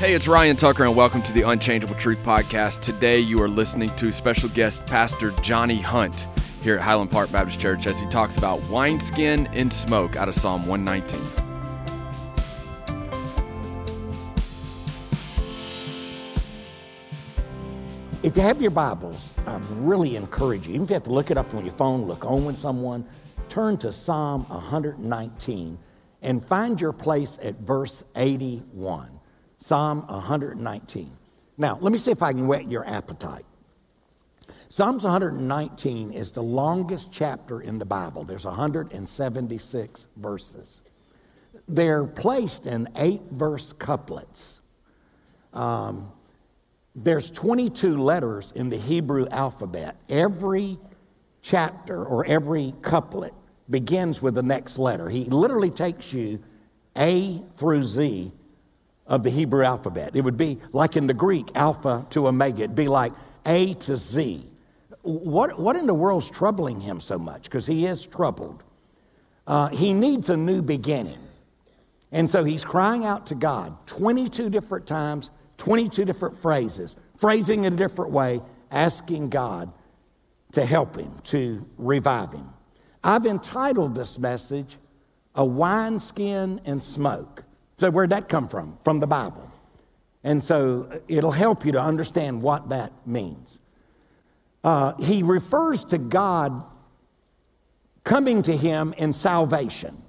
Hey, it's Ryan Tucker, and welcome to the Unchangeable Truth Podcast. Today, you are listening to special guest Pastor Johnny Hunt here at Highland Park Baptist Church as he talks about wineskin and smoke out of Psalm 119. If you have your Bibles, I really encourage you, even if you have to look it up on your phone, look on with someone, turn to Psalm 119 and find your place at verse 81. Psalm 119. Now, let me see if I can whet your appetite. Psalms 119 is the longest chapter in the Bible. There's 176 verses. They're placed in eight verse couplets. Um, there's 22 letters in the Hebrew alphabet. Every chapter or every couplet begins with the next letter. He literally takes you A through Z of the Hebrew alphabet. It would be like in the Greek, alpha to omega. It'd be like A to Z. What, what in the world's troubling him so much? Because he is troubled. Uh, he needs a new beginning. And so he's crying out to God 22 different times, 22 different phrases, phrasing in a different way, asking God to help him, to revive him. I've entitled this message, A Wineskin and Smoke. So, where'd that come from? From the Bible. And so it'll help you to understand what that means. Uh, he refers to God coming to him in salvation.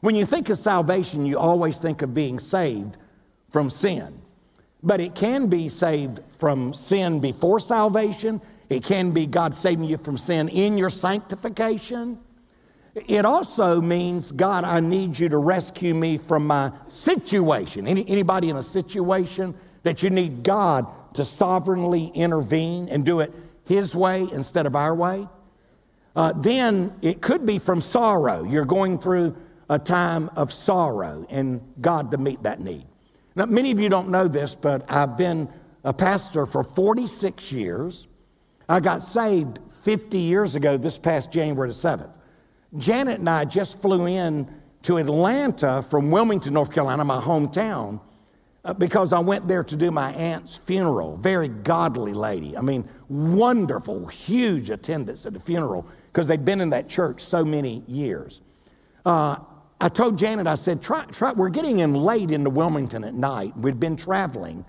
When you think of salvation, you always think of being saved from sin. But it can be saved from sin before salvation, it can be God saving you from sin in your sanctification. It also means, God, I need you to rescue me from my situation. Any, anybody in a situation that you need God to sovereignly intervene and do it His way instead of our way? Uh, then it could be from sorrow. You're going through a time of sorrow and God to meet that need. Now, many of you don't know this, but I've been a pastor for 46 years. I got saved 50 years ago, this past January the 7th. Janet and I just flew in to Atlanta from Wilmington, North Carolina, my hometown, uh, because I went there to do my aunt's funeral. Very godly lady. I mean, wonderful, huge attendance at the funeral because they'd been in that church so many years. Uh, I told Janet, I said, try, try, we're getting in late into Wilmington at night. We'd been traveling.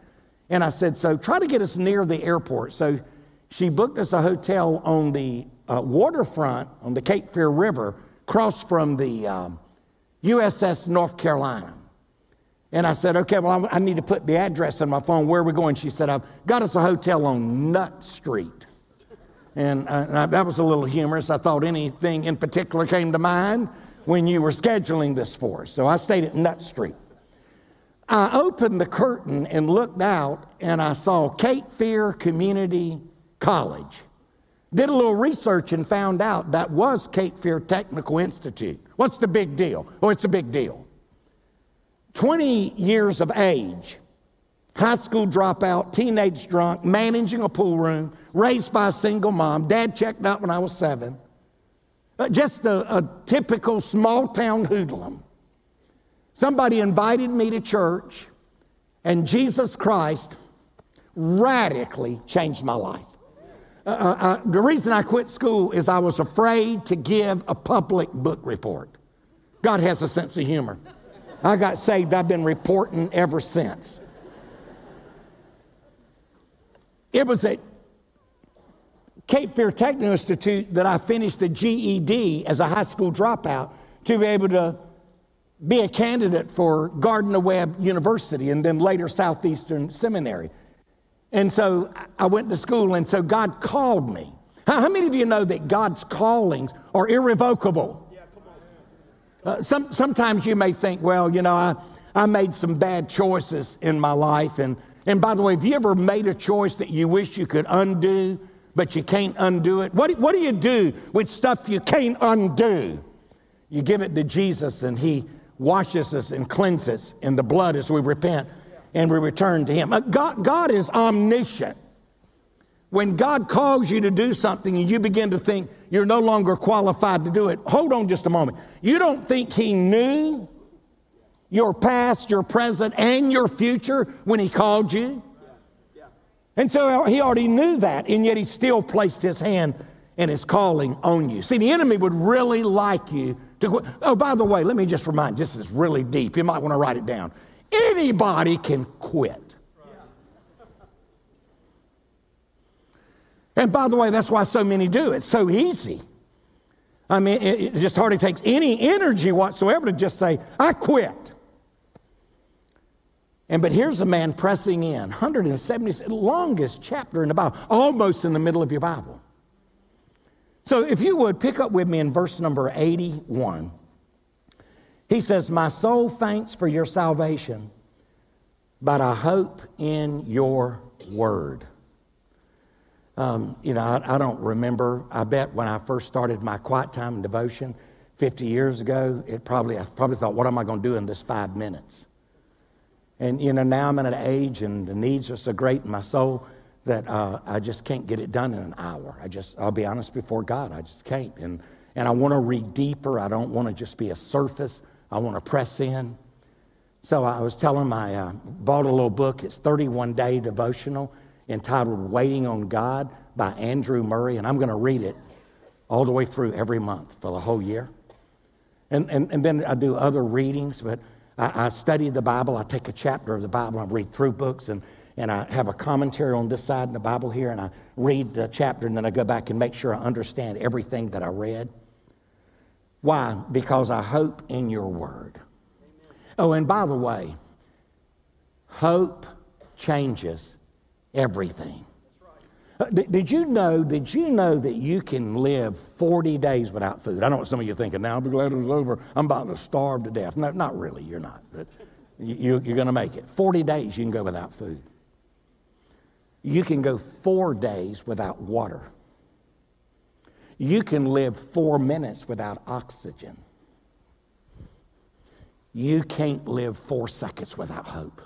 And I said, so try to get us near the airport. So she booked us a hotel on the uh, waterfront on the Cape Fear River, across from the um, USS North Carolina. And I said, okay, well, I need to put the address on my phone. Where are we going? She said, I've got us a hotel on Nut Street. And, uh, and I, that was a little humorous. I thought anything in particular came to mind when you were scheduling this for us. So I stayed at Nut Street. I opened the curtain and looked out, and I saw Cape Fear Community College. Did a little research and found out that was Cape Fear Technical Institute. What's the big deal? Oh, it's a big deal. 20 years of age, high school dropout, teenage drunk, managing a pool room, raised by a single mom. Dad checked out when I was seven. Uh, just a, a typical small town hoodlum. Somebody invited me to church, and Jesus Christ radically changed my life. Uh, uh, uh, the reason I quit school is I was afraid to give a public book report. God has a sense of humor. I got saved, I've been reporting ever since. It was at Cape Fear Technical Institute that I finished the GED as a high school dropout to be able to be a candidate for Gardner Webb University and then later Southeastern Seminary. And so I went to school, and so God called me. How, many of you know that God's callings are irrevocable? Uh, some, sometimes you may think, well, you know, I, I made some bad choices in my life. And, and by the way, have you ever made a choice that you wish you could undo, but you can't undo it? What, what do you do with stuff you can't undo? You give it to Jesus, and He washes us and cleanses in the blood as we repent and we return to Him. Uh, God, God is omniscient. When God calls you to do something and you begin to think you're no longer qualified to do it, hold on just a moment. You don't think He knew your past, your present, and your future when He called you. And so he already knew that, and yet he still placed his hand and his calling on you. See, the enemy would really like you to. Oh, by the way, let me just remind this is really deep. You might want to write it down. Anybody can quit. And by the way, that's why so many do. It's so easy. I mean, it just hardly takes any energy whatsoever to just say, I quit. And but here's a man pressing in, 170, longest chapter in the Bible, almost in the middle of your Bible. So if you would pick up with me in verse number 81. He says, My soul thanks for your salvation, but I hope in your word. Um, you know, I, I, don't remember. I bet when I first started my quiet time and devotion 50 years ago, it probably, I probably thought, what am I going to do in this five minutes? And, you know, now I'm at an age and the needs are so great in my soul that uh, I just can't get it done in an hour. I just, I'll be honest before God, I just can't. And, and I want to read deeper. I don't want to just be a surface. I want to press in. So I was telling my, uh, bought a little book. It's 31 day devotional entitled Waiting on God by Andrew Murray. And I'm going to read it all the way through every month for the whole year. And, and, and then I do other readings, but I, I study the Bible. I take a chapter of the Bible. I read through books and, and I have a commentary on this side of the Bible here, and I read the chapter, and then I go back and make sure I understand everything that I read. Why? Because I hope in your word. Oh, and by the way, hope changes everything. Uh, did you know? Did you know that you can live 40 days without food? I know what some of you are thinking. Now I'll be glad it was over. I'm about to starve to death. No, not really. You're not. But you're going to make it. 40 days you can go without food. You can go four days without water. You can live four minutes without oxygen. You can't live four seconds without hope.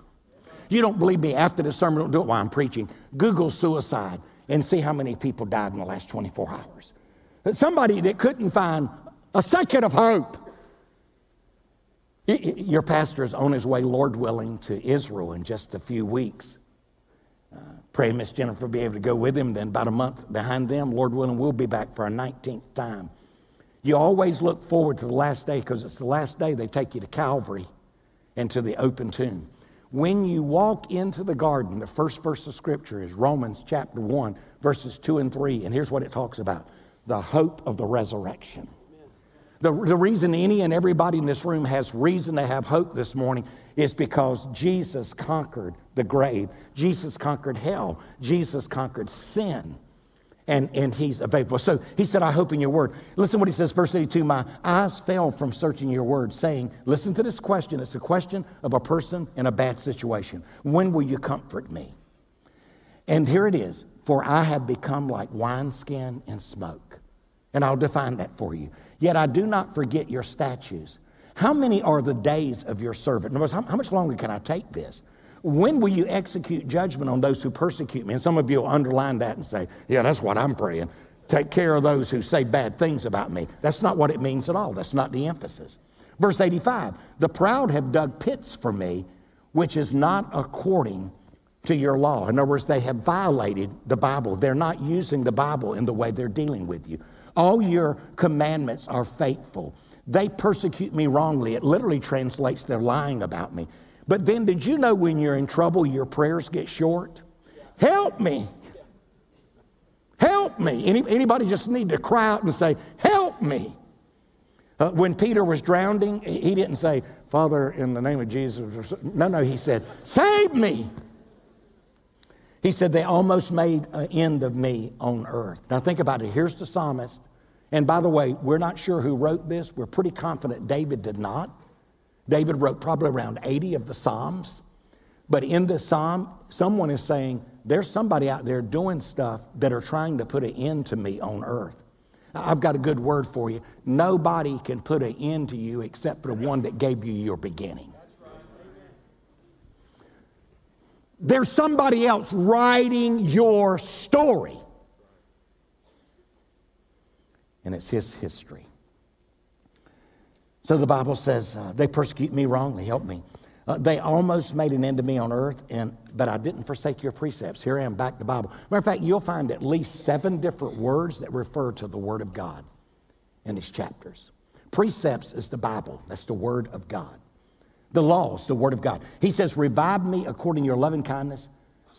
You don't believe me after the sermon, don't do it while I'm preaching. Google suicide and see how many people died in the last 24 hours. Somebody that couldn't find a second of hope. Your pastor is on his way, Lord willing, to Israel in just a few weeks. Pray Miss Jennifer be able to go with him. Then, about a month behind them, Lord willing, we'll be back for our 19th time. You always look forward to the last day because it's the last day they take you to Calvary and to the open tomb. When you walk into the garden, the first verse of Scripture is Romans chapter 1, verses 2 and 3. And here's what it talks about the hope of the resurrection. The, the reason any and everybody in this room has reason to have hope this morning is because Jesus conquered the grave. Jesus conquered hell. Jesus conquered sin and, and he's faithful. So he said, I hope in your word. Listen what he says, verse 82 My eyes fell from searching your word, saying, Listen to this question. It's a question of a person in a bad situation. When will you comfort me? And here it is For I have become like wineskin and smoke. And I'll define that for you. Yet I do not forget your statutes. How many are the days of your servant? In other words, how, much longer can I take this? When will you execute judgment on those who persecute me? And some of you will underline that and say, Yeah, that's what I'm praying. Take care of those who say bad things about me. That's not what it means at all. That's not the emphasis. Verse 85 The proud have dug pits for me, which is not according to your law. In other words, they have violated the Bible. They're not using the Bible in the way they're dealing with you. All your commandments are faithful. They persecute me wrongly. It literally translates they're lying about me. But then, did you know when you're in trouble, your prayers get short? Help me. Help me. Any, anybody just need to cry out and say, Help me. Uh, when Peter was drowning, he didn't say, Father, in the name of Jesus. No, no, he said, Save me. He said, They almost made an end of me on earth. Now, think about it. Here's the psalmist. And by the way, we're not sure who wrote this. We're pretty confident David did not. David wrote probably around 80 of the Psalms. But in this psalm, someone is saying, There's somebody out there doing stuff that are trying to put an end to me on earth. I've got a good word for you. Nobody can put an end to you except for the one that gave you your beginning. There's somebody else writing your story, and it's his history. So the Bible says, uh, they persecute me wrongly, help me. Uh, they almost made an end of me on earth, and, but I didn't forsake your precepts. Here I am back to the Bible. Matter of fact, you'll find at least seven different words that refer to the Word of God in these chapters. Precepts is the Bible, that's the Word of God. The law is the Word of God. He says, Revive me according to your loving kindness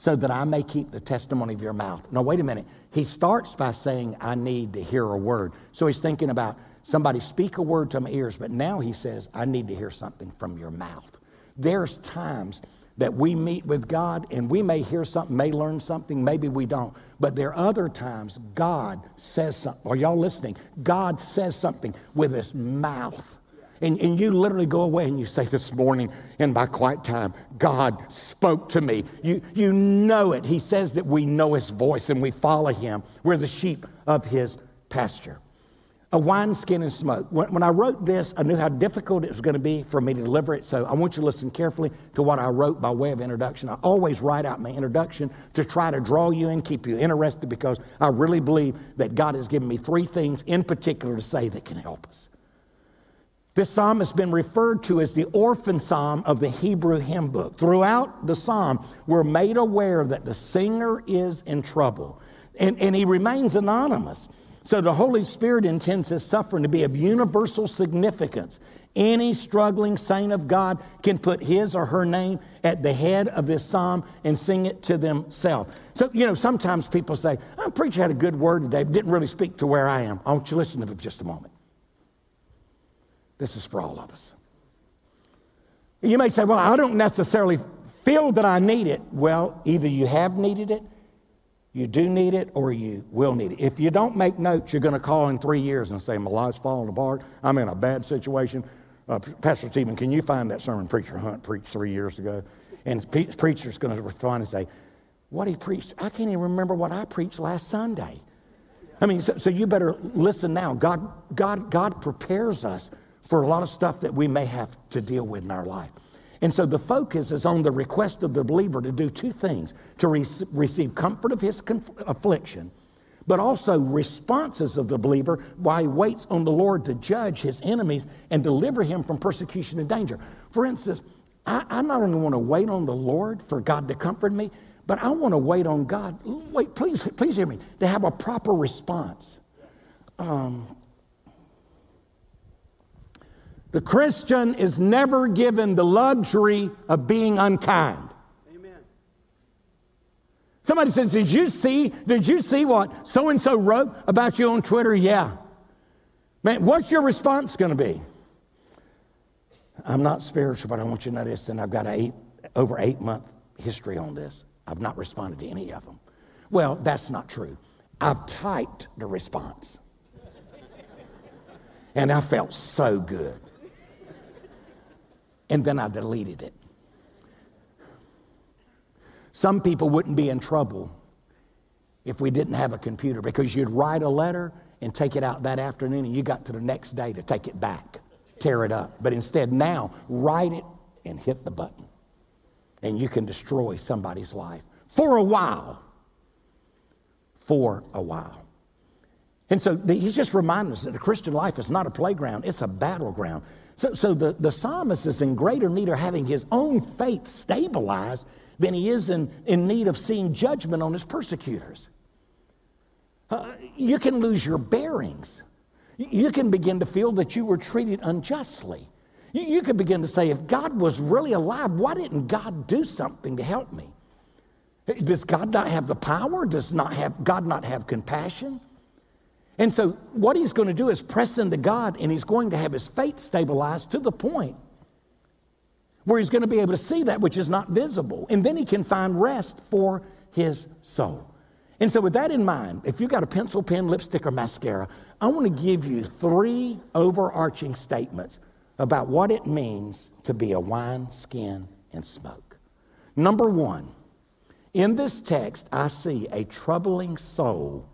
so that I may keep the testimony of your mouth. Now, wait a minute. He starts by saying, I need to hear a word. So he's thinking about somebody speak a word to my ears, but now he says, I need to hear something from your mouth. There's times that we meet with God and we may hear something, may learn something, maybe we don't. But there are other times God says something. Are y'all listening? God says something with his mouth. And, and you literally go away and you say, This morning in my quiet time, God spoke to me. You, you know it. He says that we know his voice and we follow him. We're the sheep of his pasture a wineskin and smoke. When, when, I wrote this, I knew how difficult it was going to be for me to deliver it, so I want you to listen carefully to what I wrote by way of introduction. I always write out my introduction to try to draw you in, keep you interested, because I really believe that God has given me three things in particular to say that can help us. This psalm has been referred to as the orphan psalm of the Hebrew hymn book. Throughout the psalm, we're made aware that the singer is in trouble, and, and he remains anonymous. So the Holy Spirit intends his suffering to be of universal significance. Any struggling saint of God can put his or her name at the head of this psalm and sing it to themselves. So, you know, sometimes people say, oh, preacher had a good word today, but didn't really speak to where I am. I want you to listen to it for just a moment. This is for all of us. You may say, well, I don't necessarily feel that I need it. Well, either you have needed it you do need it or you will need it. If you don't make notes, you're going to call in three years and say, My life's falling apart. I'm in a bad situation. Uh, Pastor Stephen, can you find that sermon Preacher Hunt preached three years ago? And the preacher's going to respond and say, What he preached, I can't even remember what I preached last Sunday. I mean, so, so you better listen now. God, God, God prepares us for a lot of stuff that we may have to deal with in our life. And so the focus is on the request of the believer to do two things to re- receive comfort of his conf- affliction, but also responses of the believer while he waits on the Lord to judge his enemies and deliver him from persecution and danger. For instance, I, I not only want to wait on the Lord for God to comfort me, but I want to wait on God. Wait, please, please hear me, to have a proper response. Um, the Christian is never given the luxury of being unkind. Amen. Somebody says, Did you see, did you see what so and so wrote about you on Twitter? Yeah. Man, what's your response going to be? I'm not spiritual, but I want you to know this, and I've got an eight, over eight month history on this. I've not responded to any of them. Well, that's not true. I've typed the response. And I felt so good and then I deleted it. Some people wouldn't be in trouble if we didn't have a computer because you'd write a letter and take it out that afternoon and you got to the next day to take it back, tear it up. But instead, now, write it and hit the button. And you can destroy somebody's life for a while. For a while. And so he's just reminding us that the Christian life is not a playground, it's a battleground. So, so the, the psalmist is in greater need of having his own faith stabilized than he is in, in need of seeing judgment on his persecutors. Uh, you can lose your bearings. You can begin to feel that you were treated unjustly. You, you can begin to say, if God was really alive, why didn't God do something to help me? Does God not have the power? Does not have, God not have compassion? And so, what he's going to do is press into God and he's going to have his faith stabilized to the point where he's going to be able to see that which is not visible. And then he can find rest for his soul. And so, with that in mind, if you've got a pencil, pen, lipstick, or mascara, I want to give you three overarching statements about what it means to be a wine, skin, and smoke. Number one, in this text, I see a troubling soul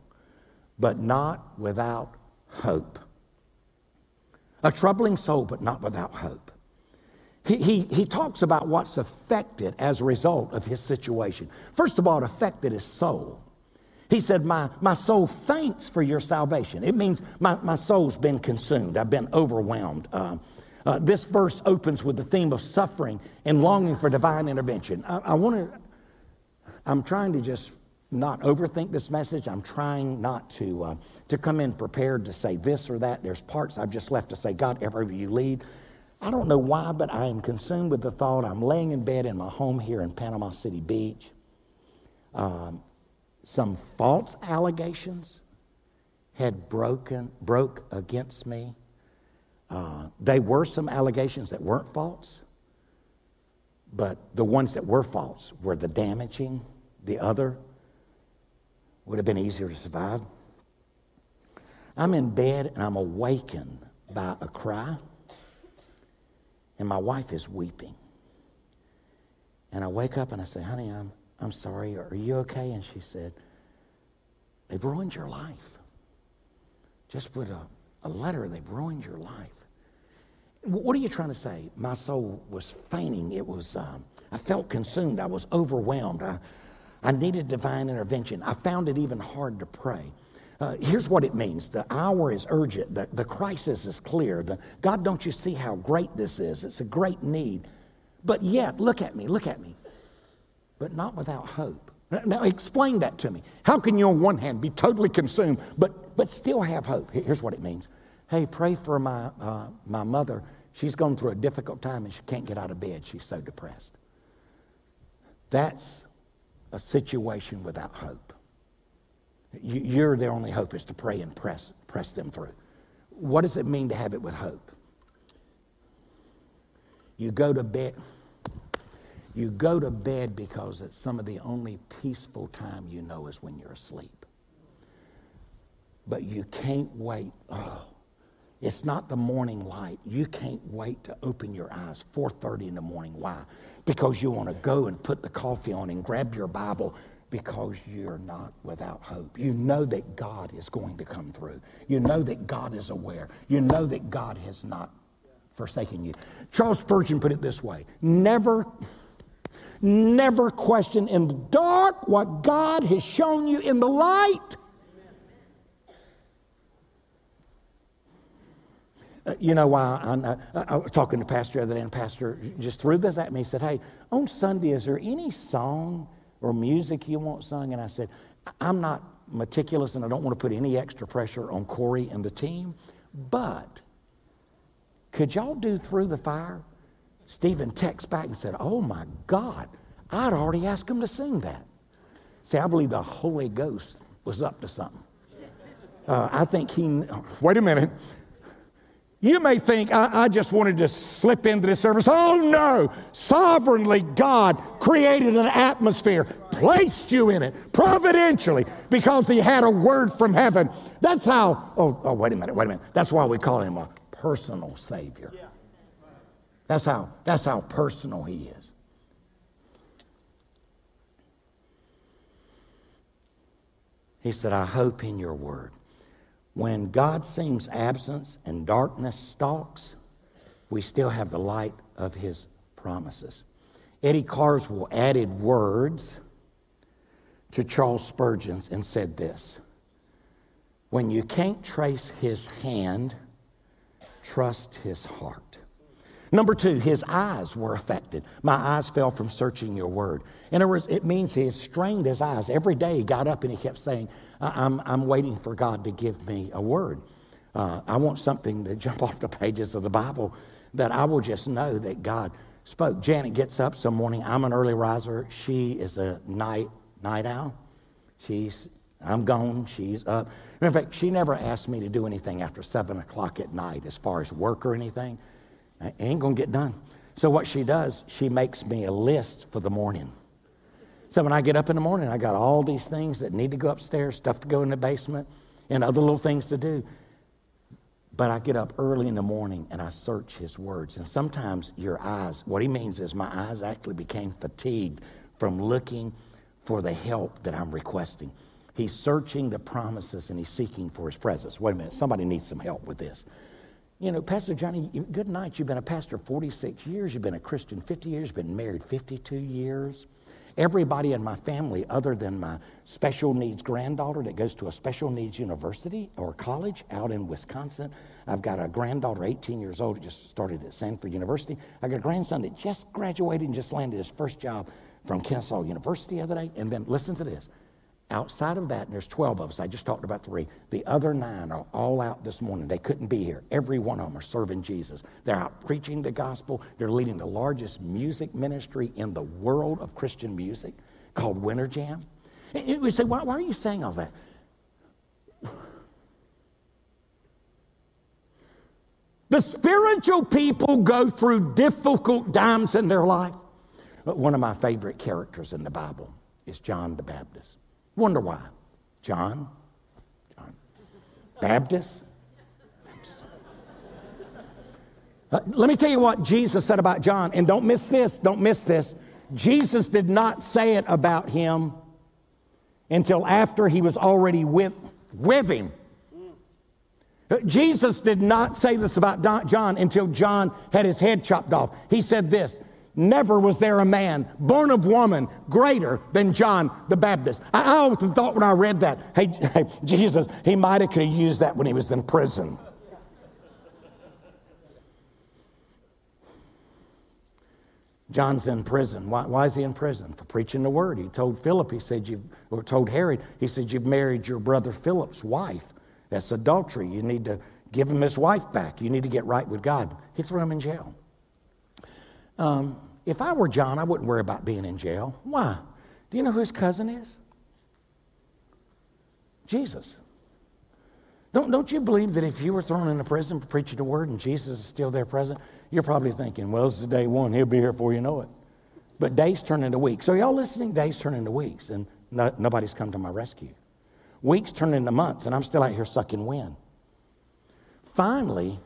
but not without hope. A troubling soul, but not without hope. He, he, he talks about what's affected as a result of his situation. First of all, it affected his soul. He said, My, my soul faints for your salvation. It means my, my soul's been consumed. I've been overwhelmed. Uh, Uh, this verse opens with the theme of suffering and longing for divine intervention. I, I want to, I'm trying to just not overthink this message. I'm trying not to, uh, to come in prepared to say this or that. There's parts I've just left to say, God, wherever you lead. I don't know why, but I am consumed with the thought I'm laying in bed in my home here in Panama City Beach. Um, some false allegations had broken broke against me. Uh, they were some allegations that weren't false, but the ones that were false were the damaging. The other would have been easier to survive. I'm in bed and I'm awakened by a cry, and my wife is weeping. And I wake up and I say, Honey, I'm, I'm sorry. Are you okay? And she said, They've ruined your life. Just with a, a letter, they've ruined your life. What are you trying to say? My soul was fainting. It was, um, I felt consumed. I was overwhelmed. I, I needed divine intervention. I found it even hard to pray. Uh, here's what it means the hour is urgent, the, the crisis is clear. The, God, don't you see how great this is? It's a great need. But yet, look at me, look at me. But not without hope. Now, explain that to me. How can you, on one hand, be totally consumed, but, but still have hope? Here's what it means Hey, pray for my, uh, my mother. She's going through a difficult time and she can't get out of bed. She's so depressed. That's a situation without hope. You're their only hope is to pray and press, press them through. What does it mean to have it with hope? You go to bed. You go to bed because it's some of the only peaceful time you know is when you're asleep. But you can't wait. Oh, it's not the morning light. You can't wait to open your eyes 4:30 in the morning. Why? Because you want to go and put the coffee on and grab your Bible because you're not without hope. You know that God is going to come through. You know that God is aware. You know that God has not forsaken you. Charles Spurgeon put it this way Never Never question in the dark what God has shown you in the light. You know why? I, I, was talking to Pastor the other day, and Pastor just threw this at me. He said, Hey, on Sunday, is there any song or music you want sung? And I said, I'm not meticulous and I don't want to put any extra pressure on Corey and the team, but could y'all do Through the Fire? Stephen texts back and said, Oh my God, I'd already asked him to sing that. See, I believe the Holy Ghost was up to something. Uh, I think he, wait a minute. You may think I, I, just wanted to slip into this service. Oh no! Sovereignly, God created an atmosphere, placed you in it providentially because He had a word from heaven. That's how, oh, oh wait a minute, wait a minute. That's why we call Him a personal Savior. That's how, that's how personal He is. He said, I hope in your word. When God seems absent and darkness stalks, we still have the light of his promises. Eddie Carswell added words to Charles Spurgeon's and said this When you can't trace his hand, trust his heart. Number two, his eyes were affected. My eyes fell from searching your word. In other words, it means he strained his eyes. Every day he got up and he kept saying, I'm, I'm waiting for God to give me a word. Uh, I want something to jump off the pages of the Bible that I will just know that God spoke. Janet gets up some morning. I'm an early riser. She is a night night owl. She's I'm gone. She's up. In fact, she never asked me to do anything after seven o'clock at night as far as work or anything. Ain't gonna get done. So what she does, she makes me a list for the morning. So when I get up in the morning, I got all these things that need to go upstairs, stuff to go in the basement, and other little things to do. But I get up early in the morning and I search his words. And sometimes your eyes, what he means is my eyes actually became fatigued from looking for the help that I'm requesting. He's searching the promises and he's seeking for his presence. Wait a minute, somebody needs some help with this. You know, Pastor Johnny, good night. You've been a pastor 46 years. You've been a Christian 50 years. You've been married 52 years. Everybody in my family, other than my special needs granddaughter that goes to a special needs university or college out in Wisconsin, I've got a granddaughter, 18 years old, just started at Samford University. I got a grandson that just graduated and just landed his first job from Kennesaw University the other day. And then listen to this. Outside of that, and there's 12 of us, I just talked about three. The other nine are all out this morning. They couldn't be here. Every one of them are serving Jesus. They're out preaching the gospel. They're leading the largest music ministry in the world of Christian music called Winter Jam. And we say, why, why are you saying all that? The spiritual people go through difficult times in their life. But one of my favorite characters in the Bible is John the Baptist. Wonder why? John, John, Baptist. Uh, let me tell you what Jesus said about John, and don't miss this, don't miss this. Jesus did not say it about him until after he was already with, with him. Uh, Jesus did not say this about John until John had his head chopped off. He said this Never was there a man born of woman greater than John the Baptist. I, I often thought when I read that, hey, hey Jesus, he might have could have used that when he was in prison. John's in prison. Why, why, is he in prison? For preaching the word. He told Philip, he said, you've, or told Herod, he said, You've married your brother Philip's wife. That's adultery. You need to give him his wife back. You need to get right with God. He threw him in jail. Um, if I were John, I wouldn't worry about being in jail. Why? Do you know who his cousin is? Jesus. Don't, don't you believe that if you were thrown into prison for preaching the word and Jesus is still there present, you're probably thinking, well, this is day one. He'll be here before you know it. But days turn into weeks. So, y'all listening? Days turn into weeks, and no, nobody's come to my rescue. Weeks turn into months, and I'm still out here sucking wind. Finally,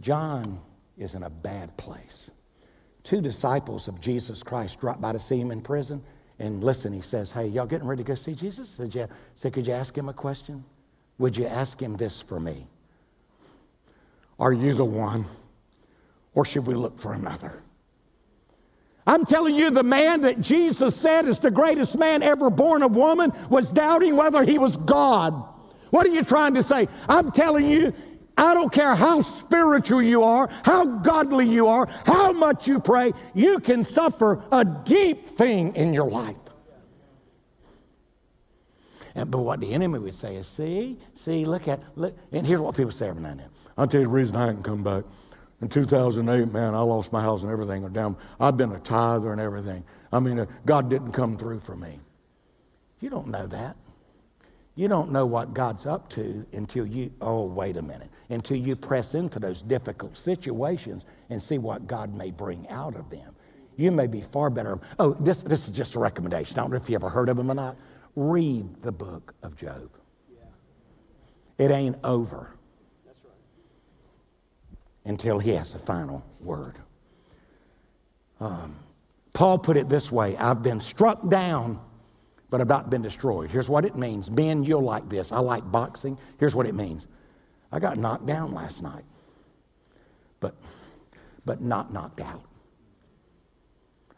John is in a bad place. Two disciples of Jesus Christ dropped by to see him in prison. And listen, he says, Hey, y'all getting ready to go see Jesus? Said, yeah. Said, Could you ask him a question? Would you ask him this for me? Are you the one? Or should we look for another? I'm telling you, the man that Jesus said is the greatest man ever born of woman was doubting whether he was God. What are you trying to say? I'm telling you, I don't care how spiritual you are, how godly you are, how much you pray, you can suffer a deep thing in your life. And, but what the enemy would say is, see, see, look at, look. And here's what people say every now and then. I'll tell you the reason I hadn't come back. In 2008, man, I lost my house and everything down. I've been a tither and everything. I mean, uh, God didn't come through for me. You don't know that. You don't know what God's up to until you, oh, wait a minute, until you press into those difficult situations and see what God may bring out of them. You may be far better. Oh, this, this is just a recommendation. I don't know if you ever heard of him or not. Read the book of Job. It ain't over until he has the final word. Um, Paul put it this way I've been struck down but I've not been destroyed. Here's what it means. Ben, you'll like this. I like boxing. Here's what it means. I got knocked down last night, but, but not knocked out.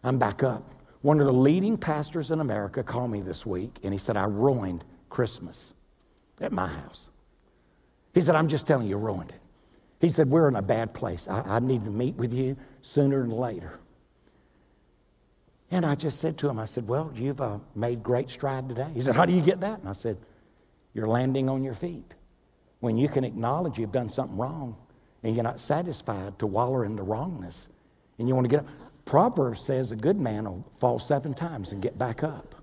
I'm back up. One of the leading pastors in America called me this week and he said, I ruined Christmas at my house. He said, I'm just telling you, you ruined it. He said, We're in a bad place. I, I need to meet with you sooner than later. And I just said to him, I said, Well, you've uh, made great stride today. He said, How do you get that? And I said, You're landing on your feet. When you can acknowledge you've done something wrong and you're not satisfied to wallow in the wrongness and you want to get up. Proverbs says a good man will fall seven times and get back up.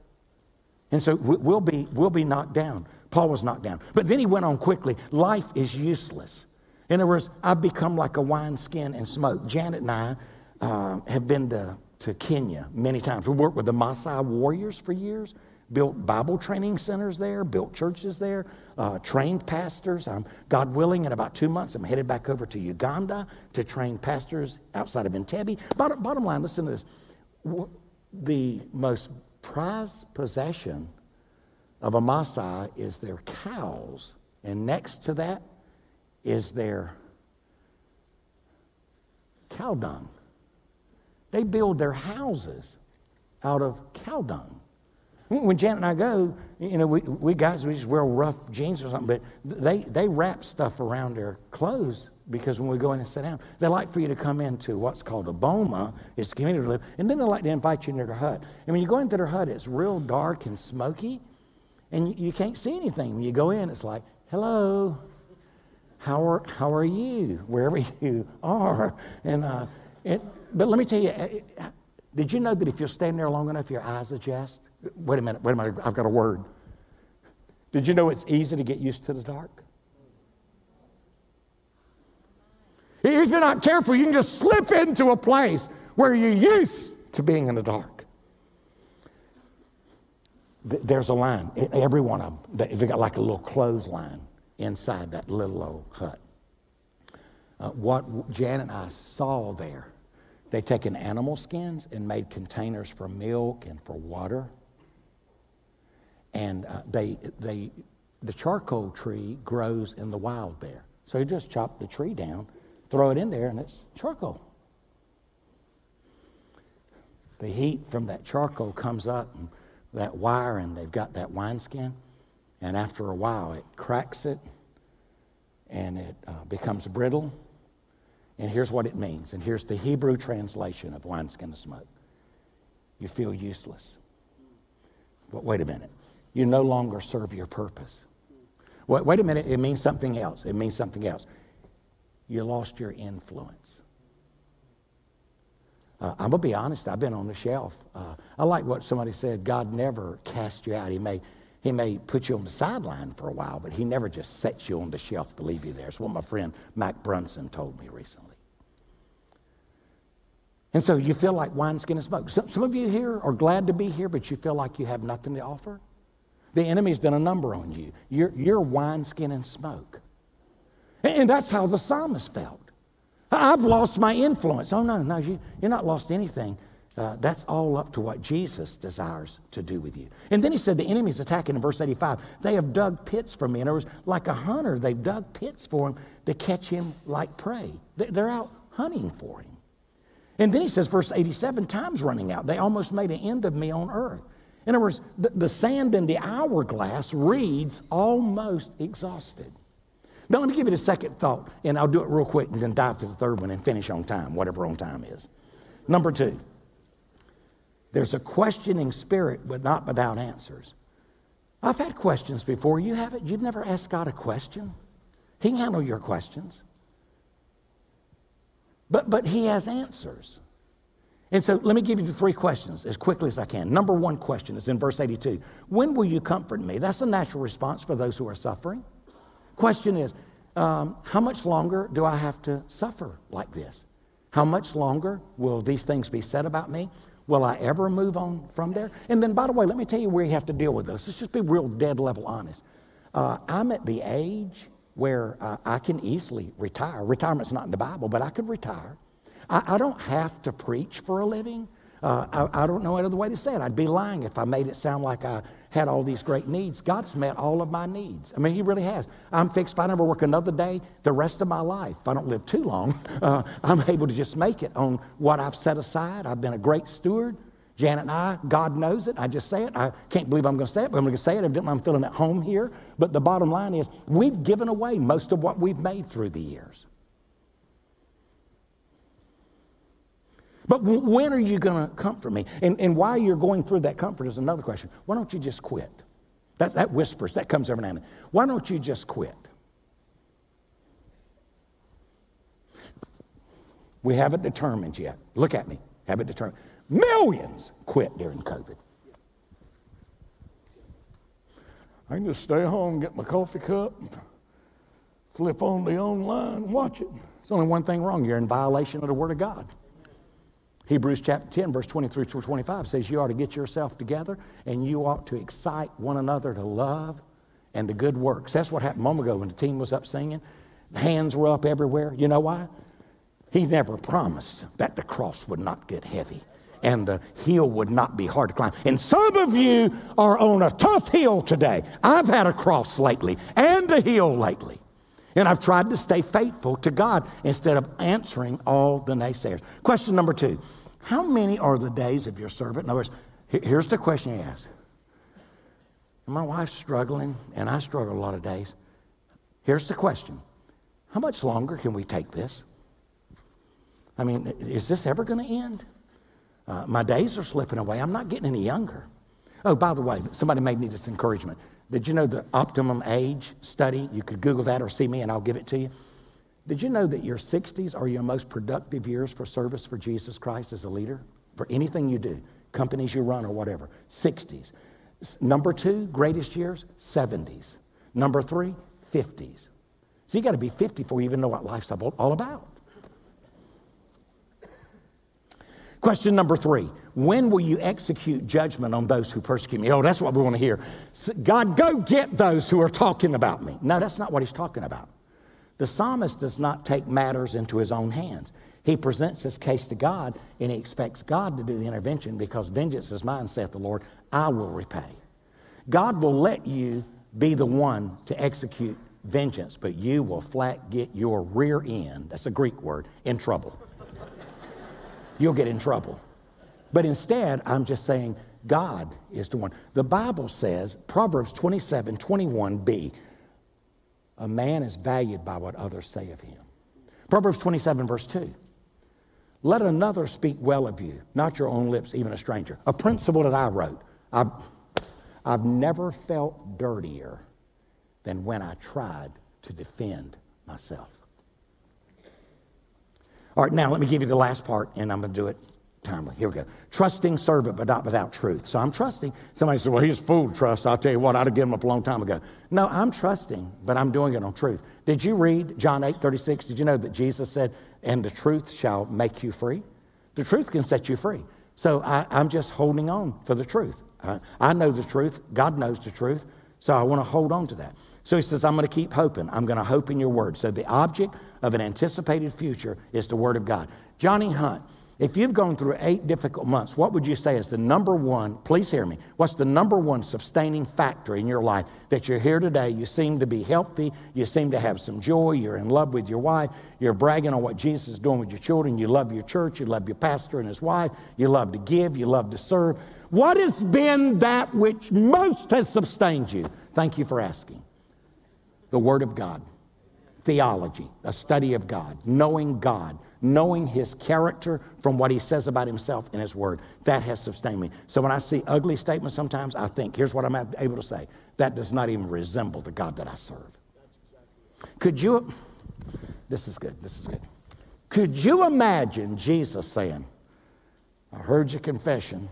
And so we'll be, we'll be knocked down. Paul was knocked down. But then he went on quickly life is useless. In other words, I've become like a wineskin and smoke. Janet and I uh, have been to to Kenya many times. We worked with the Maasai warriors for years, built Bible training centers there, built churches there, uh, trained pastors. I'm, God willing, in about two months, I'm headed back over to Uganda to train pastors outside of Entebbe. Bottom, bottom line, listen to this. The most prized possession of a Maasai is their cows, and next to that is their cow dung. They build their houses out of cow dung. When Janet and I go, you know, we, we guys, we just wear rough jeans or something, but they, they wrap stuff around their clothes because when we go in and sit down, they like for you to come into what's called a boma, it's community to live, and then they like to invite you into their hut. And when you go into their hut, it's real dark and smoky, and you, you can't see anything. When you go in, it's like, hello, how are, how are you, wherever you are? And, uh, it, but let me tell you, uh, did you know that if you're standing there long enough, your eyes adjust? Wait a minute, wait a minute, I've got a word. Did you know it's easy to get used to the dark? If you're not careful, you can just slip into a place where you're used to being in the dark. There's a line, every one of them, you got like a little clothesline inside that little old hut. Uh, what Jan and I saw there, they taken animal skins and made containers for milk and for water. And uh, they, they, the charcoal tree grows in the wild there. So you just chop the tree down throw it in there, and it's charcoal. The heat from that charcoal comes up, and that wire, and they've got that wineskin, and after a while, it cracks it, and it uh, becomes brittle. And here's what it means, and here's the Hebrew translation of wineskin of smoke. You feel useless. But wait a minute, you no longer serve your purpose. Wait, wait a minute, it means something else. It means something else you lost your influence. Uh, I'm going to be honest, I've been on the shelf. Uh, I like what somebody said God never casts you out. He may, he may put you on the sideline for a while, but He never just sets you on the shelf to leave you there. It's what my friend Mac Brunson told me recently. And so you feel like wineskin and smoke. Some, some of you here are glad to be here, but you feel like you have nothing to offer. The enemy's done a number on you. You're, you're wineskin and smoke. And that's how the psalmist felt. I've lost my influence. Oh, no, no, you, you're not lost anything. Uh, that's all up to what Jesus desires to do with you. And then he said, The enemy's attacking in verse 85. They have dug pits for me. In other words, like a hunter, they've dug pits for him to catch him like prey. They're out hunting for him. And then he says, verse 87, time's running out. They almost made an end of me on earth. In other words, the, the sand in the hourglass reads almost exhausted. Now, let me give you the second thought, and I'll do it real quick and then dive to the third one and finish on time, whatever on time is. Number two, there's a questioning spirit, but not without answers. I've had questions before. You haven't? You've never asked God a question? He can handle your questions. But, but He has answers. And so let me give you three questions as quickly as I can. Number one question is in verse 82 When will you comfort me? That's a natural response for those who are suffering. Question is, um, how much longer do I have to suffer like this? How much longer will these things be said about me? Will I ever move on from there? And then, by the way, let me tell you where you have to deal with this. Let's just be real dead level honest. Uh, I'm at the age where uh, I can easily retire. Retirement's not in the Bible, but I could retire. I, I don't have to preach for a living. Uh, I, I, don't know any other way to say it. I'd be lying if I made it sound like I had all these great needs. God's met all of my needs. I mean, He really has. I'm fixed. If I never work another day the rest of my life, if I don't live too long, uh, I'm able to just make it on what I've set aside. I've been a great steward. Janet and I, God knows it. I just say it. I can't believe I'm going to say it, but I'm going to say it. I'm feeling at home here. But the bottom line is, we've given away most of what we've made through the years. But when are you going to comfort me? And, and why you're going through that comfort is another question. Why don't you just quit? That, that whispers, that comes every now and then. Why don't you just quit? We haven't determined yet. Look at me. Haven't determined. Millions quit during COVID. I can just stay home, get my coffee cup, flip on the online, watch it. There's only one thing wrong. You're in violation of the Word of God. Hebrews chapter 10, verse 23 through 25 says you ought to get yourself together and you ought to excite one another to love and the good works. That's what happened a moment ago when the team was up singing. The Hands were up everywhere. You know why? He never promised that the cross would not get heavy and the hill would not be hard to climb. And some of you are on a tough hill today. I've had a cross lately and a hill lately. And I've tried to stay faithful to God instead of answering all the naysayers. Question number two how many are the days of your servant? In other words, Here's the question he asked. My wife's struggling, and I struggle a lot of days. Here's the question How much longer can we take this? I mean, is this ever going to end? Uh, my days are slipping away. I'm not getting any younger. Oh, by the way, somebody made me this encouragement. Did you know the optimum age study? You could Google that or see me and I'll give it to you. Did you know that your 60s are your most productive years for service for Jesus Christ as a leader? For anything you do, companies you run or whatever. 60s. Number two, greatest years, 70s. Number three, 50s. So you got to be 50 before you even know what life's all about. Question number three When will you execute judgment on those who persecute me? Oh, that's what we want to hear. God, go get those who are talking about me. No, that's not what he's talking about. The psalmist does not take matters into his own hands. He presents his case to God and he expects God to do the intervention because vengeance is mine, saith the Lord. I will repay. God will let you be the one to execute vengeance, but you will flat get your rear end, that's a Greek word, in trouble you'll get in trouble. But instead, I'm just saying God is the one. The Bible says, Proverbs 27 21b, a man is valued by what others say of him. Proverbs 27, verse 2. Let another speak well of you, not your own lips, even a stranger. A principle that I wrote. I've, I've never felt dirtier than when I tried to defend myself. All right, now let me give you the last part, and I'm going to do it timely. Here we go. Trusting servant, but not without truth. So I'm trusting. Somebody said, well, he's fool trust. I'll tell you what, I'd have given him up a long time ago. No, I'm trusting, but I'm doing it on truth. Did you read John 8 36? Did you know that Jesus said, and the truth shall make you free? The truth can set you free. So I, am just holding on for the truth. I know the truth. God knows the truth. So I want to hold on to that. So he says, I'm going to keep hoping. I'm going to hope in your word. So the object of an anticipated future is the word of God. Johnny Hunt, if you've gone through eight difficult months, what would you say is the number one, please hear me, what's the number one sustaining factor in your life that you're here today? You seem to be healthy, you seem to have some joy, you're in love with your wife, you're bragging on what Jesus is doing with your children, you love your church, you love your pastor and his wife, you love to give, you love to serve. What has been that which most has sustained you? Thank you for asking the Word of God, theology, a study of God, knowing God, knowing His character from what He says about Himself in His Word. That has sustained me. So when I see ugly statements sometimes, I think, here's what I'm able to say that does not even resemble the God that I serve. Could you, this is good, this is good. Could you imagine Jesus saying, I heard your confession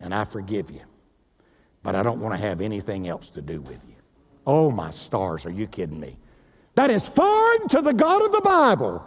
and I forgive you, but I don't want to have anything else to do with you? Oh, my stars, are you kidding me? That is foreign to the God of the Bible.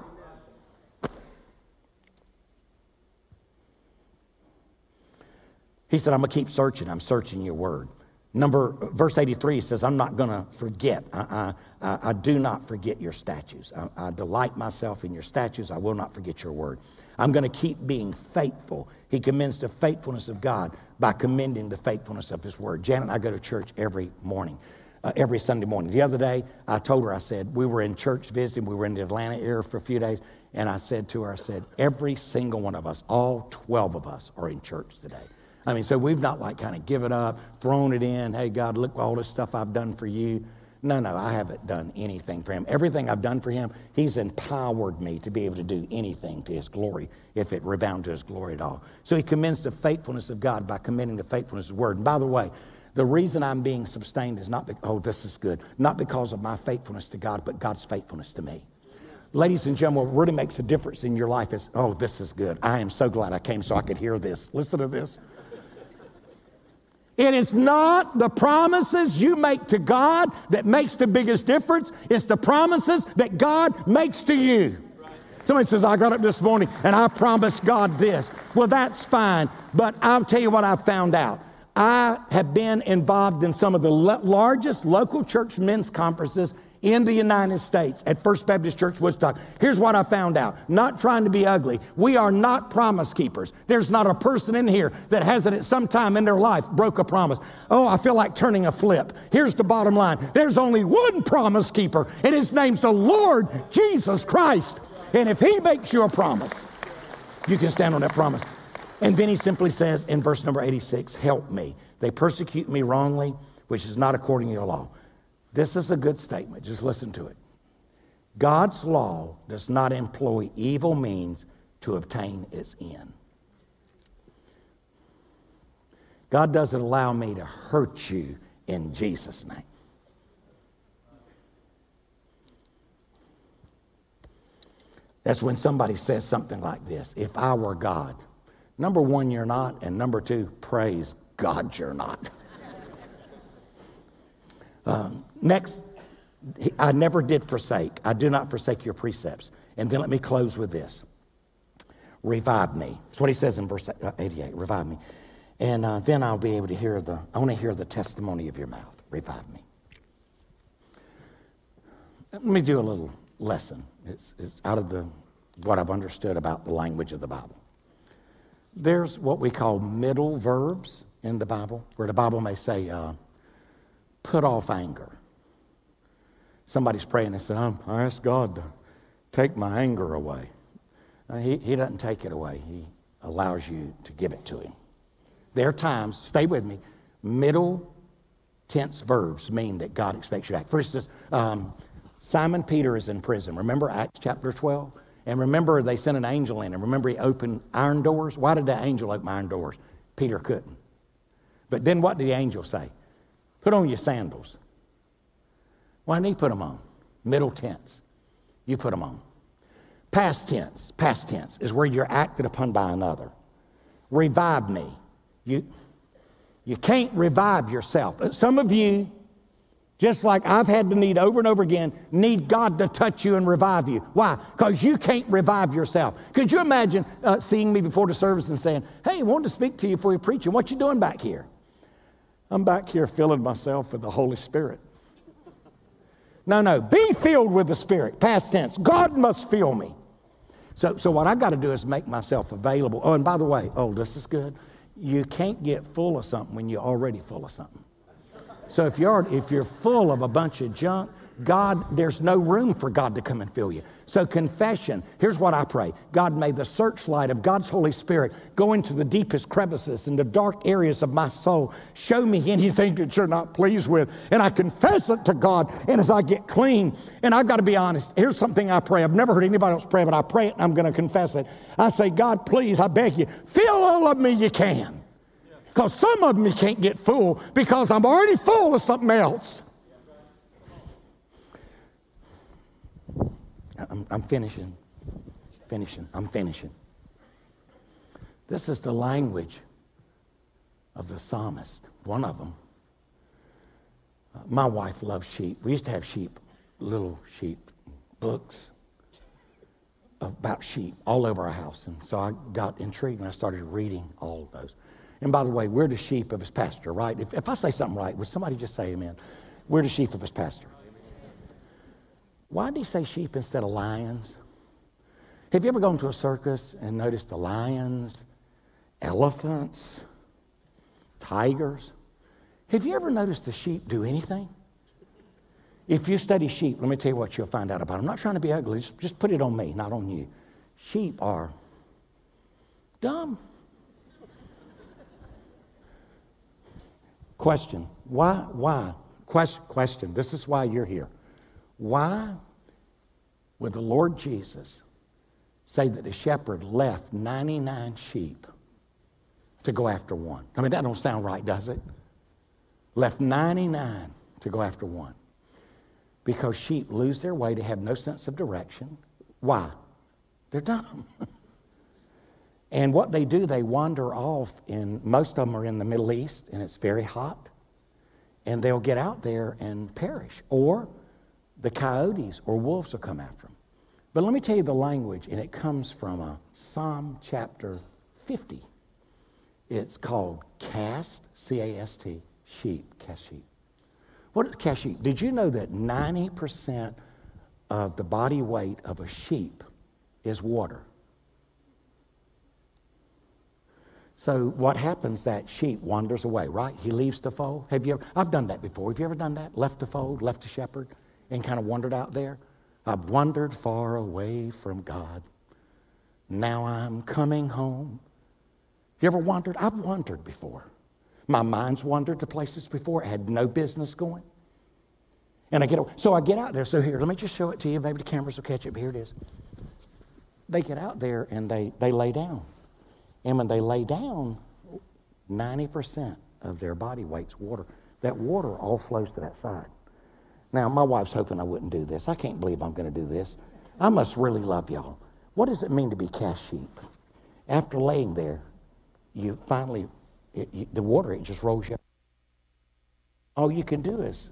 He said, I'm going to keep searching. I'm searching your word. Number, verse 83 says, I'm not going to forget. I, I, I, do not forget your statutes. I, I delight myself in your statutes. I will not forget your word. I'm going to keep being faithful. He commends the faithfulness of God by commending the faithfulness of his word. Janet and I go to church every morning uh, every Sunday morning. The other day, I told her, I said, we were in church visiting, we were in the Atlanta area for a few days, and I said to her, I said, every single one of us, all 12 of us, are in church today. I mean, so we've not like kind of given up, thrown it in, hey, God, look all this stuff I've done for you. No, no, I haven't done anything for him. Everything I've done for him, he's empowered me to be able to do anything to his glory if it rebound to his glory at all. So he commends the faithfulness of God by commending the faithfulness of his word. And by the way, the reason I'm being sustained is not, because, oh, this is good, not because of my faithfulness to God, but God's faithfulness to me. Ladies and gentlemen, what really makes a difference in your life is, oh, this is good. I am so glad I came so I could hear this. Listen to this. It is not the promises you make to God that makes the biggest difference. It's the promises that God makes to you. Somebody says, I got up this morning and I promised God this. Well, that's fine. But I'll tell you what I found out. I have been involved in some of the largest local church men's conferences in the United States at First Baptist Church Woodstock. Here's what I found out not trying to be ugly. We are not promise keepers. There's not a person in here that hasn't at some time in their life broke a promise. Oh, I feel like turning a flip. Here's the bottom line there's only one promise keeper, and his name's the Lord Jesus Christ. And if he makes you a promise, you can stand on that promise. And then he simply says in verse number 86, Help me. They persecute me wrongly, which is not according to your law. This is a good statement. Just listen to it. God's law does not employ evil means to obtain its end. God doesn't allow me to hurt you in Jesus' name. That's when somebody says something like this If I were God, number one, you're not, and number two, praise God, you're not. um, next, I never did forsake. I do not forsake your precepts. And then let me close with this revive me. That's what he says in verse 88 revive me. And uh, then I'll be able to hear the, I want to hear the testimony of your mouth. Revive me. Let me do a little lesson. It's, it's out of the, what I've understood about the language of the Bible. There's what we call middle verbs in the Bible, where the Bible may say, uh, put off anger. Somebody's praying and said, I ask God to take my anger away. He, he doesn't take it away, He allows you to give it to Him. There are times, stay with me, middle tense verbs mean that God expects you to act. For instance, um, Simon Peter is in prison. Remember Acts chapter 12? And remember, they sent an angel in, and remember, he opened iron doors. Why did the angel open iron doors? Peter couldn't. But then what did the angel say? Put on your sandals. Why didn't he put them on? Middle tense. You put them on. Past tense, past tense is where you're acted upon by another. Revive me. You, you can't revive yourself. Some of you just like I've had the need over and over again, need God to touch you and revive you. Why? Because you can't revive yourself. Could you imagine uh, seeing me before the service and saying, Hey, I wanted to speak to you before you preaching. What you doing back here? I'm back here filling myself with the Holy Spirit. No, no, be filled with the Spirit. Past tense. God must fill me. So, so what I got to do is make myself available. Oh, and by the way, oh, this is good. You can't get full of something when you're already full of something. So if you're, if you're full of a bunch of junk, God, there's no room for God to come and fill you. So, confession, here's what I pray God, may the searchlight of God's Holy Spirit go into the deepest crevices and the dark areas of my soul. Show me anything that you're not pleased with. And I confess it to God. And as I get clean, and I've got to be honest, here's something I pray. I've never heard anybody else pray, but I pray it and I'm going to confess it. I say, God, please, I beg you, fill all of me you can. Because some of me can't get full because I'm already full of something else. I'm, I'm finishing. Finishing. I'm finishing. This is the language of the psalmist, one of them. Uh, my wife loves sheep. We used to have sheep, little sheep, books about sheep all over our house. And so I got intrigued and I started reading all of those. And by the way, we're the sheep of his pasture, right? If, if I say something right, would somebody just say amen? We're the sheep of his pasture. Why did he say sheep instead of lions? Have you ever gone to a circus and noticed the lions, elephants, tigers? Have you ever noticed the sheep do anything? If you study sheep, let me tell you what you'll find out about them. I'm not trying to be ugly, just, just put it on me, not on you. Sheep are dumb. Question. Why? Why? Question. Question. This is why you're here. Why would the Lord Jesus say that the shepherd left 99 sheep to go after one? I mean, that don't sound right, does it? Left 99 to go after one. Because sheep lose their way, they have no sense of direction. Why? They're dumb. And what they do, they wander off, and most of them are in the Middle East, and it's very hot. And they'll get out there and perish. Or the coyotes or wolves will come after them. But let me tell you the language, and it comes from a Psalm chapter 50. It's called cast, C A S T, sheep, cast sheep. What is cast sheep? Did you know that 90% of the body weight of a sheep is water? So what happens? That sheep wanders away, right? He leaves the fold. Have you ever? I've done that before. Have you ever done that? Left the fold, left the shepherd, and kind of wandered out there. I've wandered far away from God. Now I'm coming home. You ever wandered? I've wandered before. My mind's wandered to places before, I had no business going. And I get, so I get out there. So here, let me just show it to you. Maybe the cameras will catch it, here it is. They get out there and they, they lay down. And when they lay down, 90% of their body weight's water. That water all flows to that side. Now, my wife's hoping I wouldn't do this. I can't believe I'm going to do this. I must really love y'all. What does it mean to be cast sheep? After laying there, you finally, it, you, the water, it just rolls you. All you can do is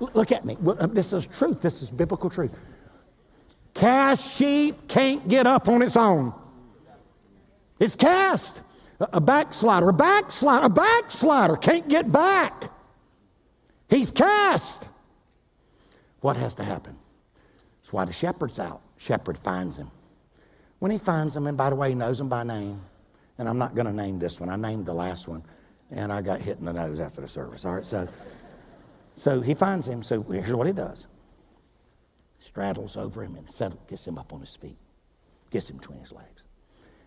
look at me. Uh, this is truth. This is biblical truth. Cast sheep can't get up on its own. It's cast. A backslider, a backslider, a backslider can't get back. He's cast. What has to happen? That's why the shepherd's out. Shepherd finds him. When he finds him, and by the way, he knows him by name, and I'm not going to name this one. I named the last one, and I got hit in the nose after the service. All right, so, so he finds him. So here's what he does straddles over him and settles, gets him up on his feet, gets him between his legs,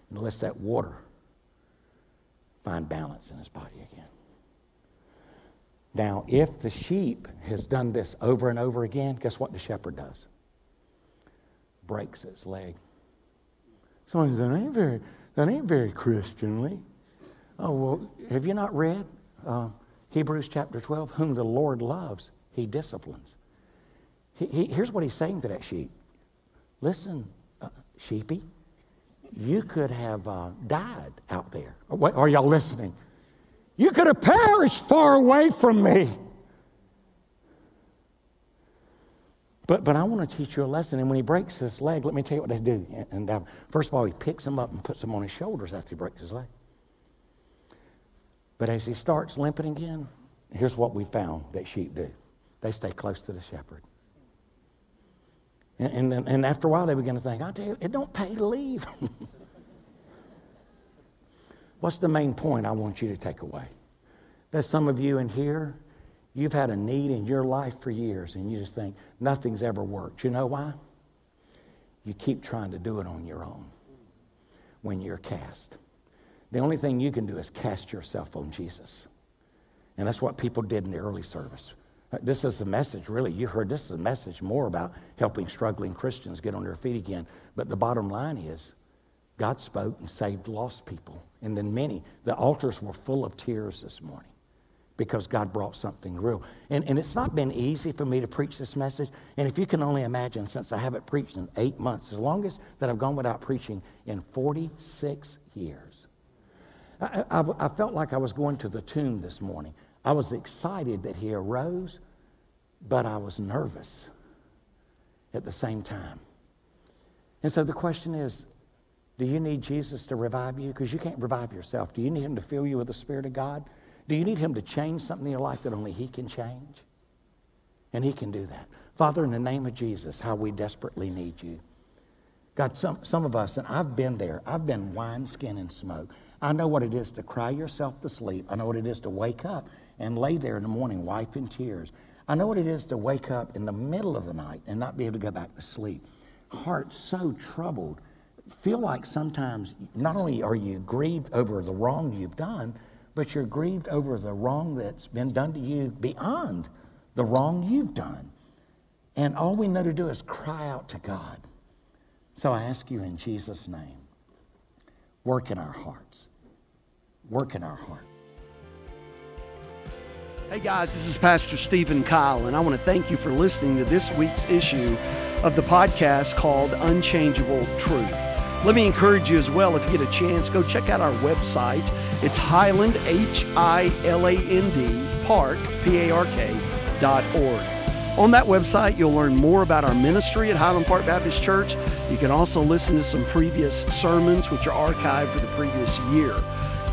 and lets that water find balance in his body again. Now, if the sheep has done this over and over again, guess what the shepherd does? Breaks its leg. Someone says, that ain't very, that ain't very Christianly. Oh, well, have you not read uh, Hebrews chapter 12? Whom the Lord loves, he disciplines. He, he, here's what he's saying to that sheep Listen, uh, sheepy, you could have uh, died out there. Are y'all listening? You could have perished far away from me. But, but I want to teach you a lesson. And when he breaks his leg, let me tell you what they do. And uh, first of all, he picks him up and puts him on his shoulders after he breaks his leg. But as he starts limping again, here's what we found that sheep do they stay close to the shepherd. And, and, and after a while, they begin to think, I tell you, it don't pay to leave. What's the main point I want you to take away? There's some of you in here, you've had a need in your life for years, and you just think nothing's ever worked. You know why? You keep trying to do it on your own when you're cast. The only thing you can do is cast yourself on Jesus. And that's what people did in the early service. This is a message, really. You heard this is a message more about helping struggling Christians get on their feet again. But the bottom line is God spoke and saved lost people. And then many, the altars were full of tears this morning because God brought something real. And, and it's not been easy for me to preach this message. And if you can only imagine, since I haven't preached in eight months, the longest that I've gone without preaching in 46 years, I, I, I felt like I was going to the tomb this morning. I was excited that he arose, but I was nervous at the same time. And so the question is do you need Jesus to revive you? Because you can't revive yourself. Do you need him to fill you with the Spirit of God? Do you need him to change something in your life that only he can change? And he can do that. Father, in the name of Jesus, how we desperately need you. God, some, some of us, and I've been there, I've been wine, skin, and smoke. I know what it is to cry yourself to sleep. I know what it is to wake up and lay there in the morning wiping tears. I know what it is to wake up in the middle of the night and not be able to go back to sleep. Heart so troubled. Feel like sometimes not only are you grieved over the wrong you've done, but you're grieved over the wrong that's been done to you beyond the wrong you've done. And all we know to do is cry out to God. So I ask you in Jesus' name, work in our hearts. Work in our hearts. Hey guys, this is Pastor Stephen Kyle, and I want to thank you for listening to this week's issue of the podcast called Unchangeable Truth. Let me encourage you as well, if you get a chance, go check out our website. It's Highland, H I L A N D, Park, P A R K, dot org. On that website, you'll learn more about our ministry at Highland Park Baptist Church. You can also listen to some previous sermons, which are archived for the previous year.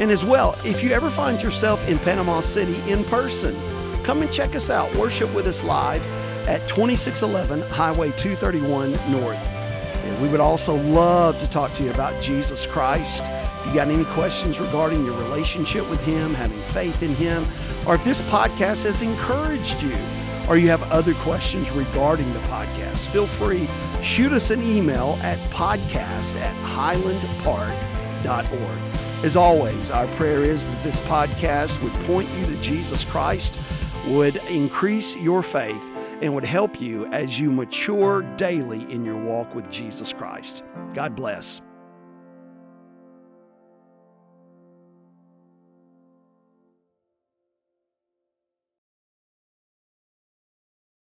And as well, if you ever find yourself in Panama City in person, come and check us out. Worship with us live at 2611 Highway 231 North. And we would also love to talk to you about Jesus Christ. If you got any questions regarding your relationship with Him, having faith in Him, or if this podcast has encouraged you, or you have other questions regarding the podcast, feel free, shoot us an email at podcast at highlandpark.org. As always, our prayer is that this podcast would point you to Jesus Christ, would increase your faith, and would help you as you mature daily in your walk with Jesus Christ. God bless.